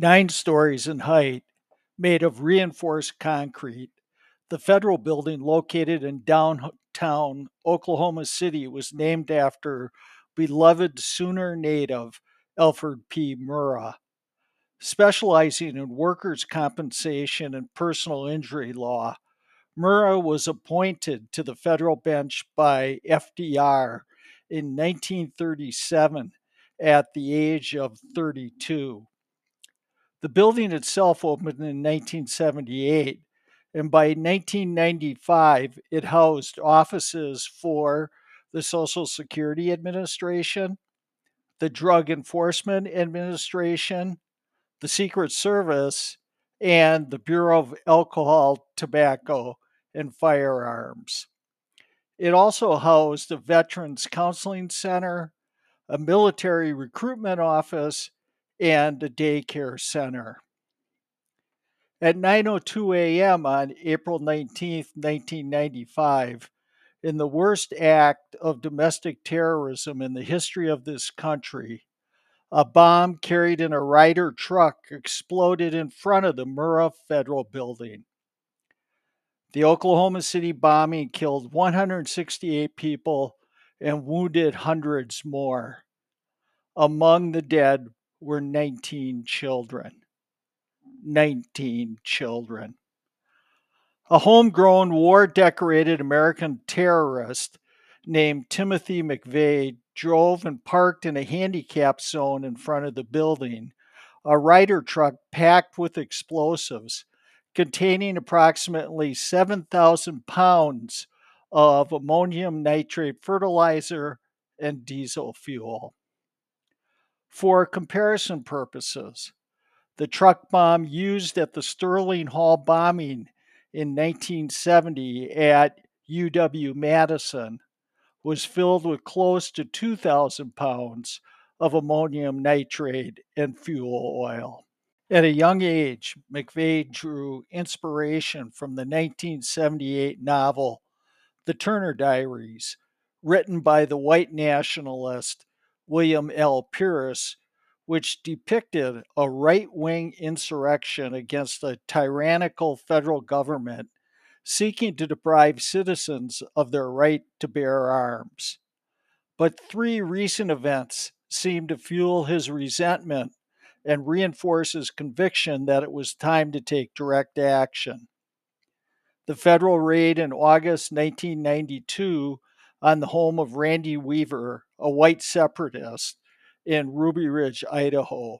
nine stories in height, made of reinforced concrete. The federal building located in downtown Oklahoma City was named after beloved Sooner native Alfred P. Murrah. Specializing in workers' compensation and personal injury law, Murrah was appointed to the federal bench by FDR in 1937 at the age of 32. The building itself opened in 1978, and by 1995, it housed offices for the Social Security Administration, the Drug Enforcement Administration, the Secret Service, and the Bureau of Alcohol, Tobacco, and Firearms. It also housed a Veterans Counseling Center, a military recruitment office, and a daycare center. At 9:02 a.m. on April 19, 1995, in the worst act of domestic terrorism in the history of this country, a bomb carried in a Ryder truck exploded in front of the Murrah Federal Building. The Oklahoma City bombing killed 168 people and wounded hundreds more. Among the dead were 19 children. 19 children. A homegrown, war decorated American terrorist named Timothy McVeigh drove and parked in a handicap zone in front of the building, a Ryder truck packed with explosives containing approximately 7,000 pounds of ammonium nitrate fertilizer and diesel fuel. For comparison purposes, the truck bomb used at the Sterling Hall bombing in 1970 at UW Madison was filled with close to 2,000 pounds of ammonium nitrate and fuel oil. At a young age, McVeigh drew inspiration from the 1978 novel The Turner Diaries, written by the white nationalist William L. Pierce, which depicted a right wing insurrection against a tyrannical federal government seeking to deprive citizens of their right to bear arms. But three recent events seem to fuel his resentment and reinforce his conviction that it was time to take direct action. The federal raid in August 1992 on the home of Randy Weaver, a white separatist in Ruby Ridge, Idaho.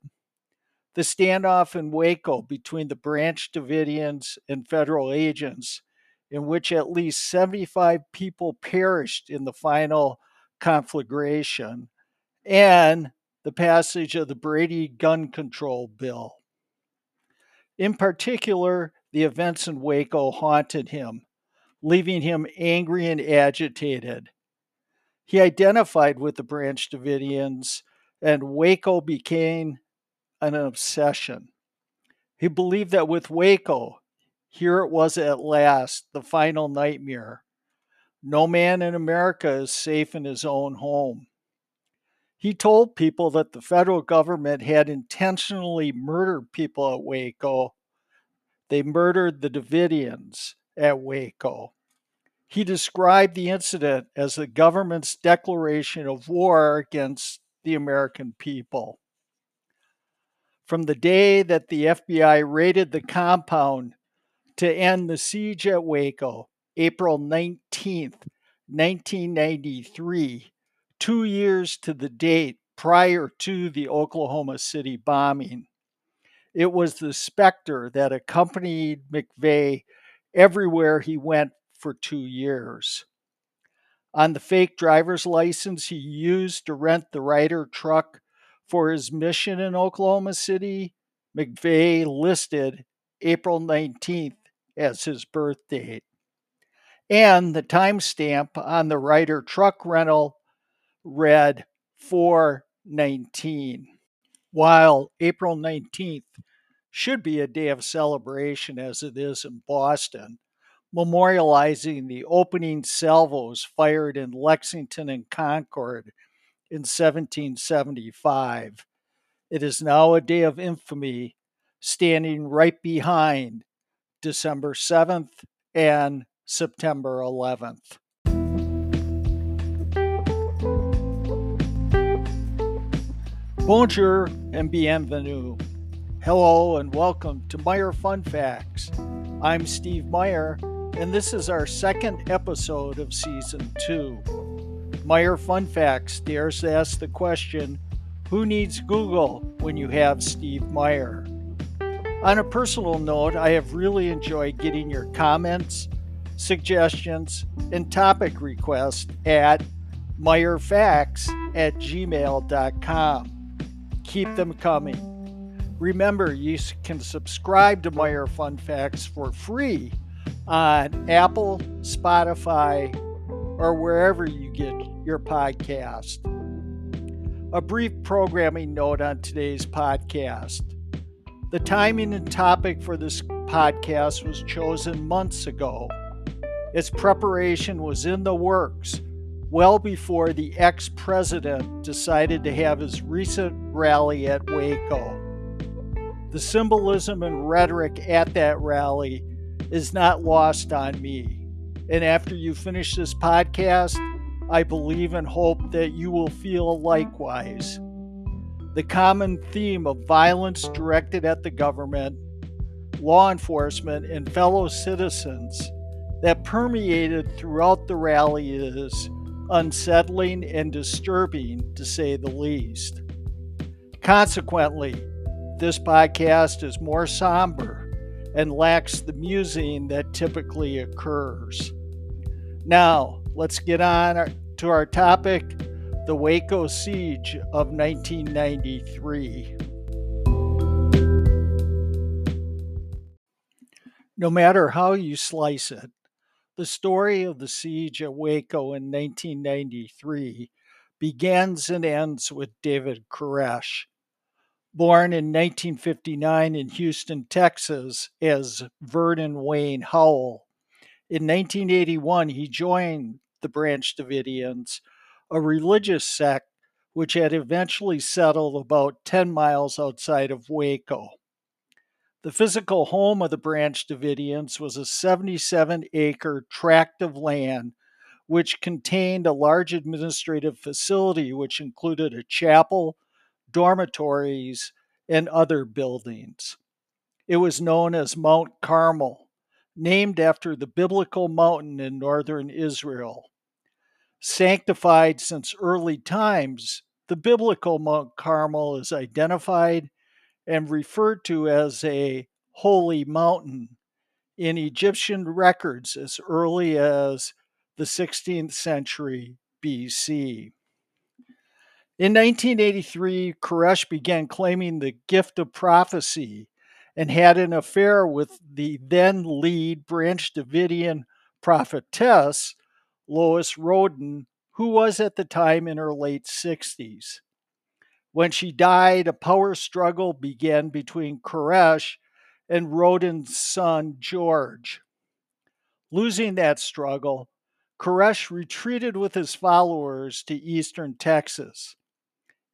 The standoff in Waco between the Branch Davidians and federal agents, in which at least 75 people perished in the final conflagration, and the passage of the Brady gun control bill. In particular, the events in Waco haunted him, leaving him angry and agitated. He identified with the Branch Davidians, and Waco became an obsession. He believed that with Waco, here it was at last, the final nightmare. No man in America is safe in his own home. He told people that the federal government had intentionally murdered people at Waco. They murdered the Davidians at Waco. He described the incident as the government's declaration of war against the American people. From the day that the FBI raided the compound to end the siege at Waco, April 19th, 1993, two years to the date prior to the Oklahoma City bombing. It was the specter that accompanied McVeigh everywhere he went for two years. On the fake driver's license he used to rent the Ryder truck for his mission in Oklahoma City, McVeigh listed April 19th as his birth date. And the timestamp on the Ryder truck rental read 419. While April 19th should be a day of celebration as it is in Boston, memorializing the opening salvos fired in Lexington and Concord in 1775. It is now a day of infamy standing right behind December 7th and September 11th. Bonjour and bienvenue. Hello and welcome to Meyer Fun Facts. I'm Steve Meyer, and this is our second episode of season two. Meyer Fun Facts dares to ask the question Who needs Google when you have Steve Meyer? On a personal note, I have really enjoyed getting your comments, suggestions, and topic requests at meyerfacts at gmail.com keep them coming. Remember, you can subscribe to Meyer Fun Facts for free on Apple, Spotify, or wherever you get your podcast. A brief programming note on today's podcast. The timing and topic for this podcast was chosen months ago. Its preparation was in the works well before the ex president decided to have his recent rally at Waco. The symbolism and rhetoric at that rally is not lost on me. And after you finish this podcast, I believe and hope that you will feel likewise. The common theme of violence directed at the government, law enforcement, and fellow citizens that permeated throughout the rally is unsettling and disturbing to say the least. Consequently, this podcast is more somber and lacks the musing that typically occurs. Now, let's get on to our topic the Waco Siege of 1993. No matter how you slice it, the story of the siege at Waco in 1993 begins and ends with David Koresh. Born in 1959 in Houston, Texas, as Vernon Wayne Howell, in 1981 he joined the Branch Davidians, a religious sect which had eventually settled about 10 miles outside of Waco. The physical home of the Branch Davidians was a 77 acre tract of land which contained a large administrative facility which included a chapel, dormitories, and other buildings. It was known as Mount Carmel, named after the biblical mountain in northern Israel. Sanctified since early times, the biblical Mount Carmel is identified and referred to as a holy mountain in Egyptian records as early as the 16th century BC. In 1983, Koresh began claiming the gift of prophecy and had an affair with the then lead Branch Davidian prophetess, Lois Roden, who was at the time in her late 60s. When she died, a power struggle began between Koresh and Roden's son, George. Losing that struggle, Koresh retreated with his followers to eastern Texas.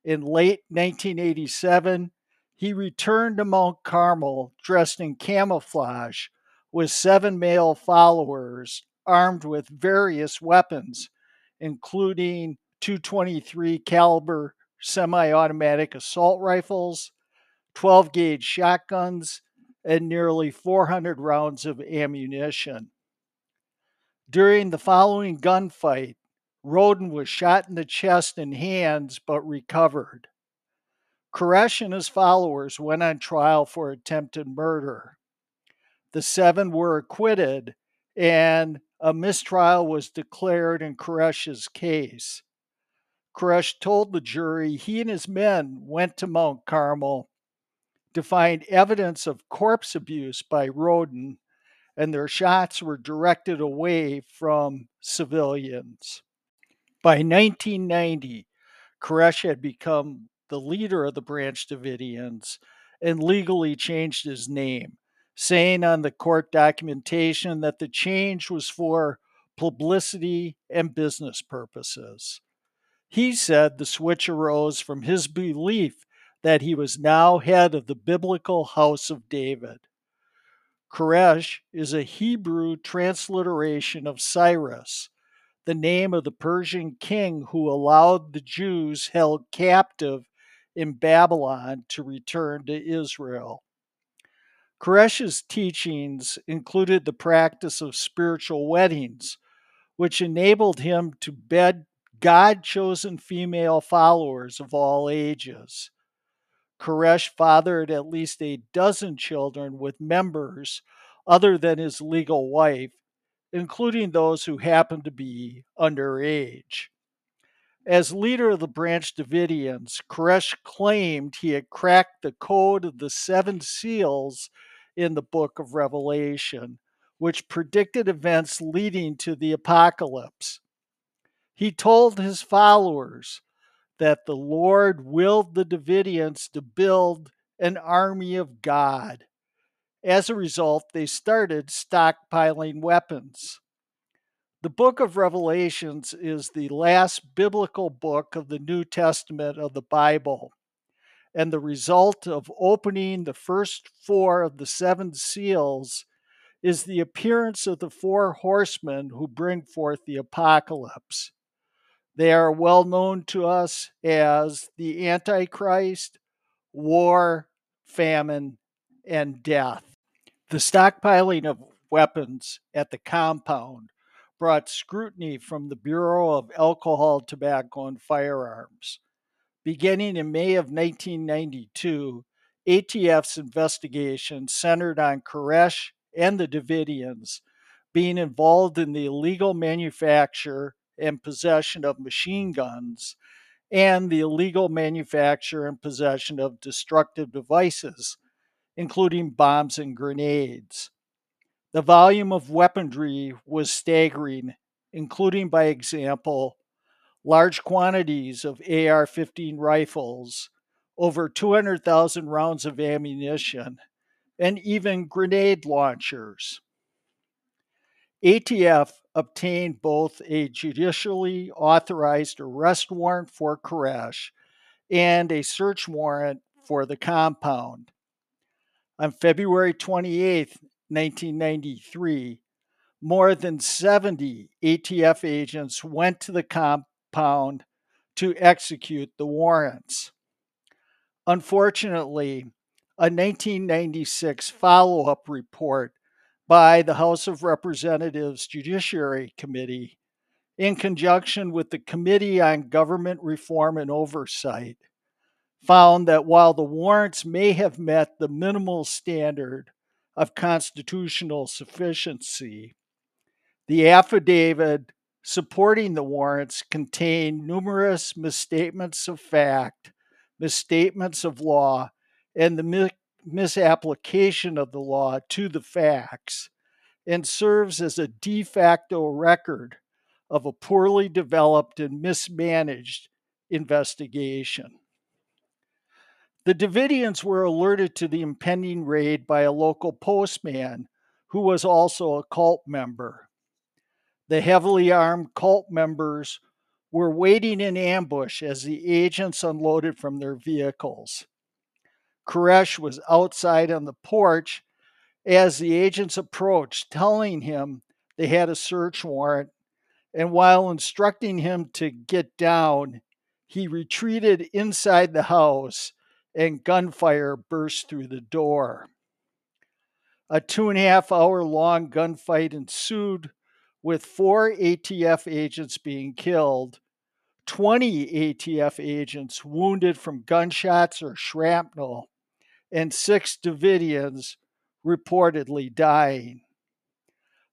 In late 1987, he returned to Mount Carmel dressed in camouflage with seven male followers armed with various weapons, including 223 caliber semi-automatic assault rifles, 12 gauge shotguns, and nearly 400 rounds of ammunition. During the following gunfight, Roden was shot in the chest and hands but recovered. Koresh and his followers went on trial for attempted murder. The seven were acquitted, and a mistrial was declared in Koresh's case. Koresh told the jury he and his men went to Mount Carmel to find evidence of corpse abuse by Roden, and their shots were directed away from civilians. By 1990, Koresh had become the leader of the Branch Davidians and legally changed his name, saying on the court documentation that the change was for publicity and business purposes. He said the switch arose from his belief that he was now head of the biblical house of David. Koresh is a Hebrew transliteration of Cyrus, the name of the Persian king who allowed the Jews held captive in Babylon to return to Israel. Koresh's teachings included the practice of spiritual weddings, which enabled him to bed God chosen female followers of all ages. Koresh fathered at least a dozen children with members other than his legal wife, including those who happened to be underage. As leader of the Branch Davidians, Koresh claimed he had cracked the code of the seven seals in the book of Revelation, which predicted events leading to the apocalypse. He told his followers that the Lord willed the Davidians to build an army of God. As a result, they started stockpiling weapons. The book of Revelations is the last biblical book of the New Testament of the Bible, and the result of opening the first four of the seven seals is the appearance of the four horsemen who bring forth the apocalypse. They are well known to us as the Antichrist, war, famine, and death. The stockpiling of weapons at the compound brought scrutiny from the Bureau of Alcohol, Tobacco, and Firearms. Beginning in May of 1992, ATF's investigation centered on Koresh and the Davidians being involved in the illegal manufacture and possession of machine guns and the illegal manufacture and possession of destructive devices, including bombs and grenades. The volume of weaponry was staggering, including, by example, large quantities of AR 15 rifles, over 200,000 rounds of ammunition, and even grenade launchers. ATF obtained both a judicially authorized arrest warrant for Koresh and a search warrant for the compound. On February 28, 1993, more than 70 ATF agents went to the compound to execute the warrants. Unfortunately, a 1996 follow up report by the House of Representatives Judiciary Committee in conjunction with the Committee on Government Reform and Oversight found that while the warrants may have met the minimal standard of constitutional sufficiency, the affidavit supporting the warrants contained numerous misstatements of fact, misstatements of law, and the misapplication of the law to the facts and serves as a de facto record of a poorly developed and mismanaged investigation. The Davidians were alerted to the impending raid by a local postman who was also a cult member. The heavily armed cult members were waiting in ambush as the agents unloaded from their vehicles. Koresh was outside on the porch as the agents approached, telling him they had a search warrant. And while instructing him to get down, he retreated inside the house and gunfire burst through the door. A two and a half hour long gunfight ensued, with four ATF agents being killed, 20 ATF agents wounded from gunshots or shrapnel, and six Davidians reportedly dying.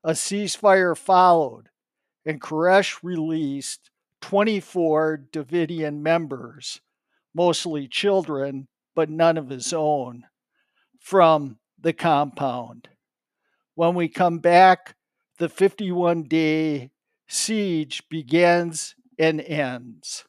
A ceasefire followed, and Koresh released 24 Davidian members, mostly children, but none of his own, from the compound. When we come back, the 51 day siege begins and ends.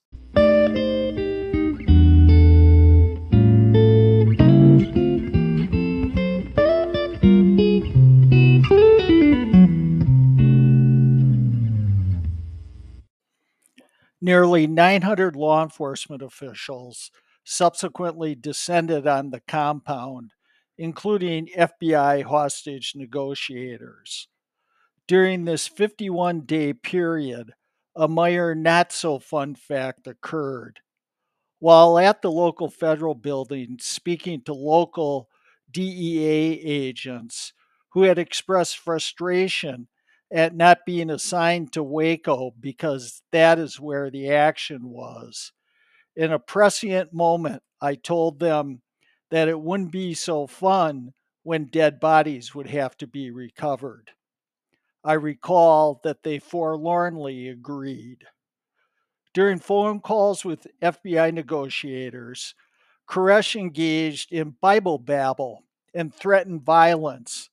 Nearly 900 law enforcement officials, subsequently descended on the compound, including FBI hostage negotiators. During this 51 day period, a Meyer not so fun fact occurred. While at the local federal building speaking to local DEA agents who had expressed frustration at not being assigned to Waco because that is where the action was. In a prescient moment, I told them that it wouldn't be so fun when dead bodies would have to be recovered. I recall that they forlornly agreed. During phone calls with FBI negotiators, Koresh engaged in Bible babble and threatened violence,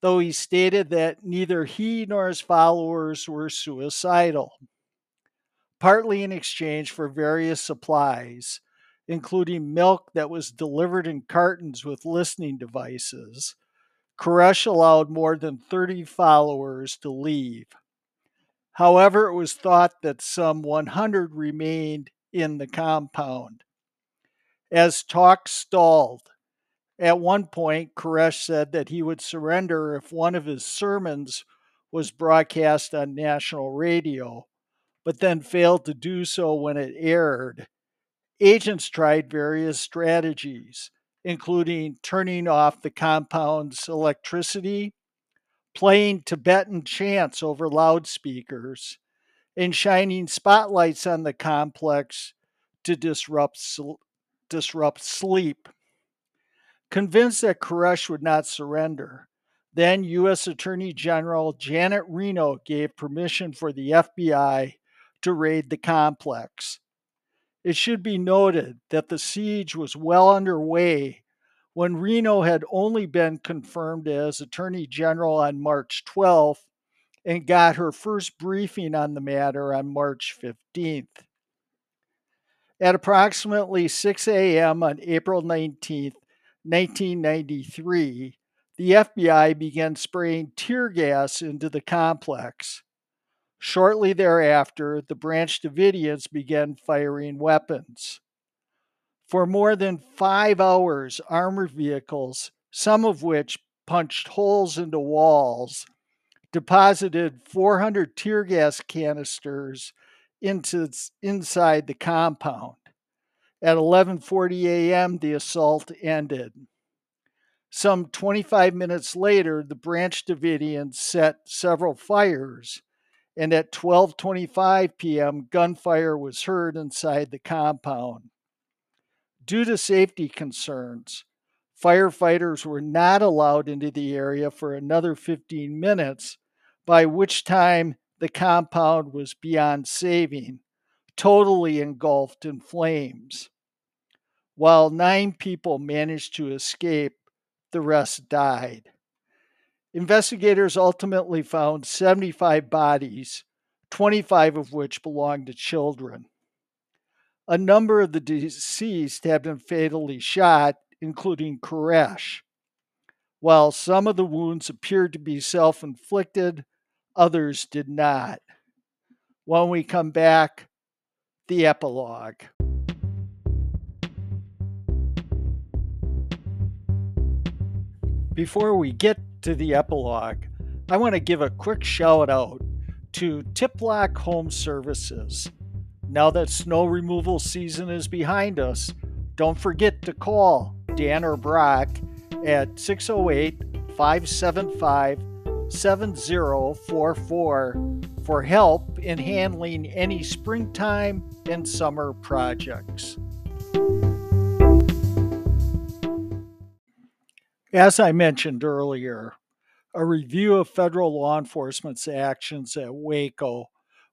though he stated that neither he nor his followers were suicidal. Partly in exchange for various supplies, including milk that was delivered in cartons with listening devices, Koresh allowed more than 30 followers to leave. However, it was thought that some 100 remained in the compound. As talk stalled, at one point, Koresh said that he would surrender if one of his sermons was broadcast on national radio, but then failed to do so when it aired. Agents tried various strategies, including turning off the compound's electricity, playing Tibetan chants over loudspeakers, and shining spotlights on the complex to disrupt, disrupt sleep. Convinced that Koresh would not surrender, then U.S. Attorney General Janet Reno gave permission for the FBI to raid the complex. It should be noted that the siege was well underway when Reno had only been confirmed as Attorney General on March 12th and got her first briefing on the matter on March 15th. At approximately 6 a.m. on April 19, 1993, the FBI began spraying tear gas into the complex. Shortly thereafter, the Branch Davidians began firing weapons. For more than five hours, armored vehicles, some of which punched holes into walls, deposited 400 tear gas canisters into inside the compound. At 11:40 a.m., the assault ended. Some 25 minutes later, the Branch Davidians set several fires and at 12:25 p.m. gunfire was heard inside the compound. Due to safety concerns, firefighters were not allowed into the area for another 15 minutes, by which time the compound was beyond saving, totally engulfed in flames. While nine people managed to escape, the rest died. Investigators ultimately found 75 bodies, 25 of which belonged to children. A number of the deceased had been fatally shot, including Koresh. While some of the wounds appeared to be self inflicted, others did not. When we come back, the epilogue. Before we get to the epilogue, I want to give a quick shout out to Tiplock Home Services. Now that snow removal season is behind us, don't forget to call Dan or Brock at 608 575 7044 for help in handling any springtime and summer projects. As I mentioned earlier, a review of federal law enforcement's actions at Waco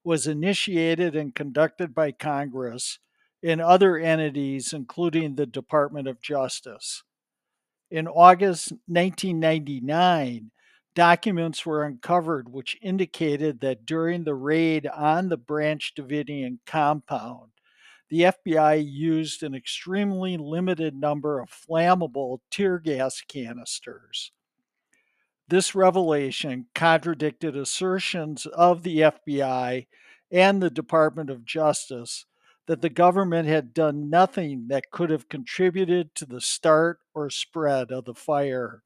was initiated and conducted by Congress and other entities, including the Department of Justice. In August 1999, documents were uncovered which indicated that during the raid on the Branch Davidian compound, the FBI used an extremely limited number of flammable tear gas canisters. This revelation contradicted assertions of the FBI and the Department of Justice that the government had done nothing that could have contributed to the start or spread of the fire.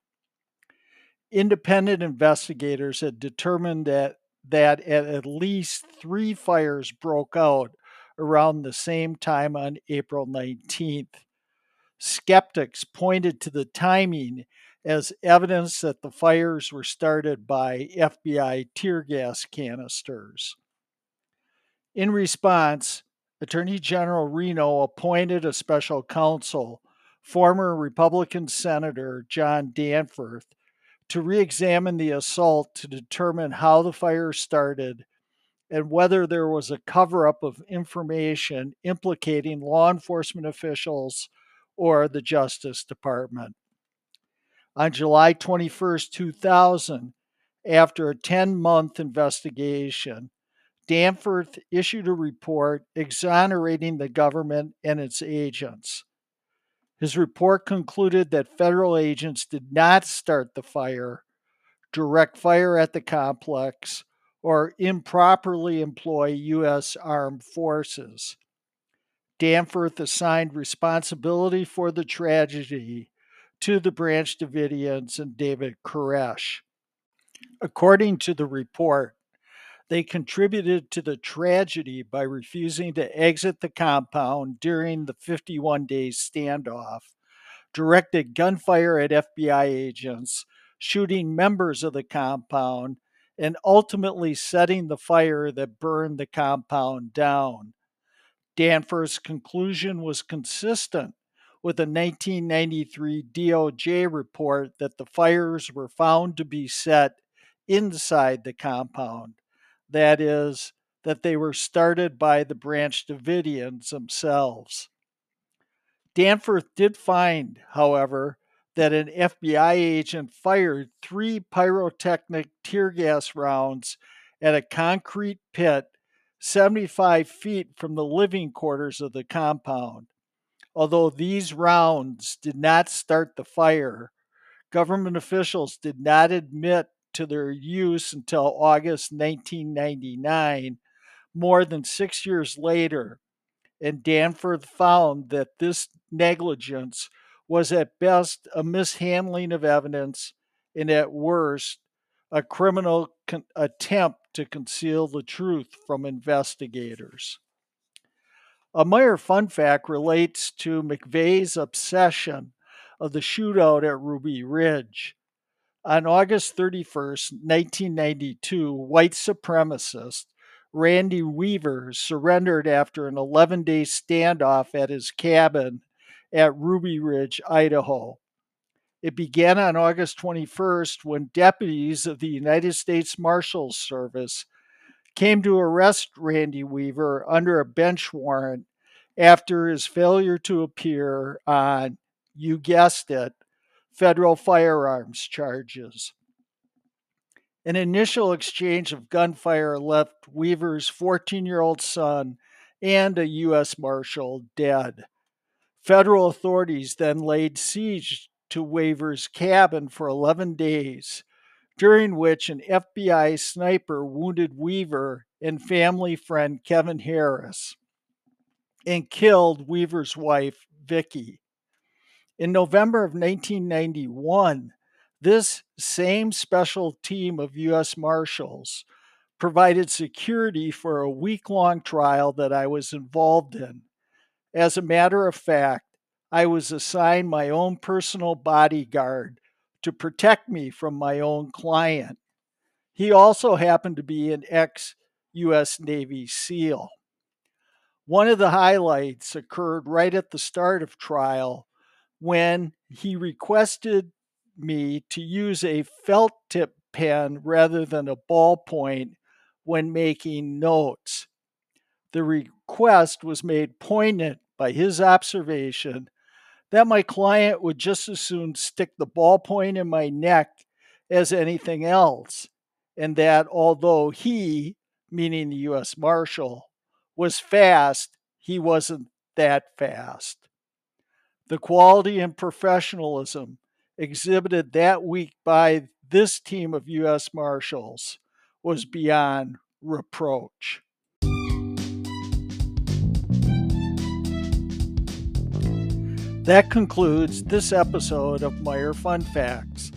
Independent investigators had determined that, that at, least three fires broke out around the same time on April 19th. Skeptics pointed to the timing as evidence that the fires were started by FBI tear gas canisters. In response, Attorney General Reno appointed a special counsel, former Republican Senator John Danforth, to re examine the assault to determine how the fire started and whether there was a cover up of information implicating law enforcement officials or the Justice Department. On July 21, 2000, after a 10 month investigation, Danforth issued a report exonerating the government and its agents. His report concluded that federal agents did not start the fire, direct fire at the complex, or improperly employ U.S. armed forces. Danforth assigned responsibility for the tragedy to the Branch Davidians and David Koresh. According to the report, they contributed to the tragedy by refusing to exit the compound during the 51 day standoff, directed gunfire at FBI agents, shooting members of the compound, and ultimately setting the fire that burned the compound down. Danforth's conclusion was consistent with a 1993 DOJ report that the fires were found to be set inside the compound. That is, that they were started by the Branch Davidians themselves. Danforth did find, however, that an FBI agent fired three pyrotechnic tear gas rounds at a concrete pit 75 feet from the living quarters of the compound. Although these rounds did not start the fire, government officials did not admit to their use until August 1999, more than six years later. And Danforth found that this negligence was at best a mishandling of evidence and at worst a criminal con- attempt to conceal the truth from investigators. A Meyer fun fact relates to McVeigh's obsession of the shootout at Ruby Ridge. On August 31st, 1992, white supremacist Randy Weaver surrendered after an 11 day standoff at his cabin at Ruby Ridge, Idaho. It began on August 21st when deputies of the United States Marshals Service came to arrest Randy Weaver under a bench warrant after his failure to appear on, you guessed it, federal firearms charges. An initial exchange of gunfire left Weaver's 14 year old son and a U.S. Marshal dead. Federal authorities then laid siege to Weaver's cabin for 11 days, during which an FBI sniper wounded Weaver and family friend Kevin Harris and killed Weaver's wife, Vicki. In November of 1991, this same special team of U.S. Marshals provided security for a week long trial that I was involved in. As a matter of fact, I was assigned my own personal bodyguard to protect me from my own client. He also happened to be an ex U.S. Navy SEAL. One of the highlights occurred right at the start of trial when he requested me to use a felt tip pen rather than a ballpoint when making notes. The request was made poignant by his observation that my client would just as soon stick the ballpoint in my neck as anything else, and that although he, meaning the U.S. Marshal, was fast, he wasn't that fast. The quality and professionalism exhibited that week by this team of U.S. Marshals was beyond reproach. That concludes this episode of Meyer Fun Facts.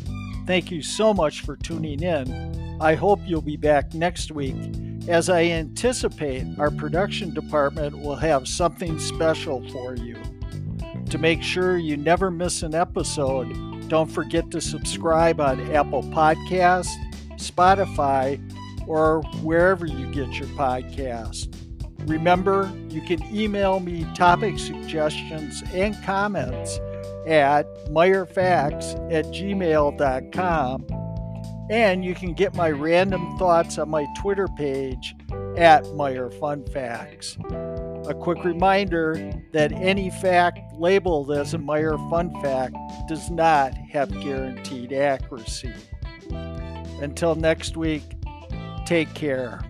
Thank you so much for tuning in. I hope you'll be back next week as I anticipate our production department will have something special for you. To make sure you never miss an episode, don't forget to subscribe on Apple Podcasts, Spotify, or wherever you get your podcast. Remember, you can email me topic suggestions and comments at meyerfacts at gmail.com. And you can get my random thoughts on my Twitter page at Meyer Fun Facts. A quick reminder that any fact labeled as a Meyer Fun Fact does not have guaranteed accuracy. Until next week, take care.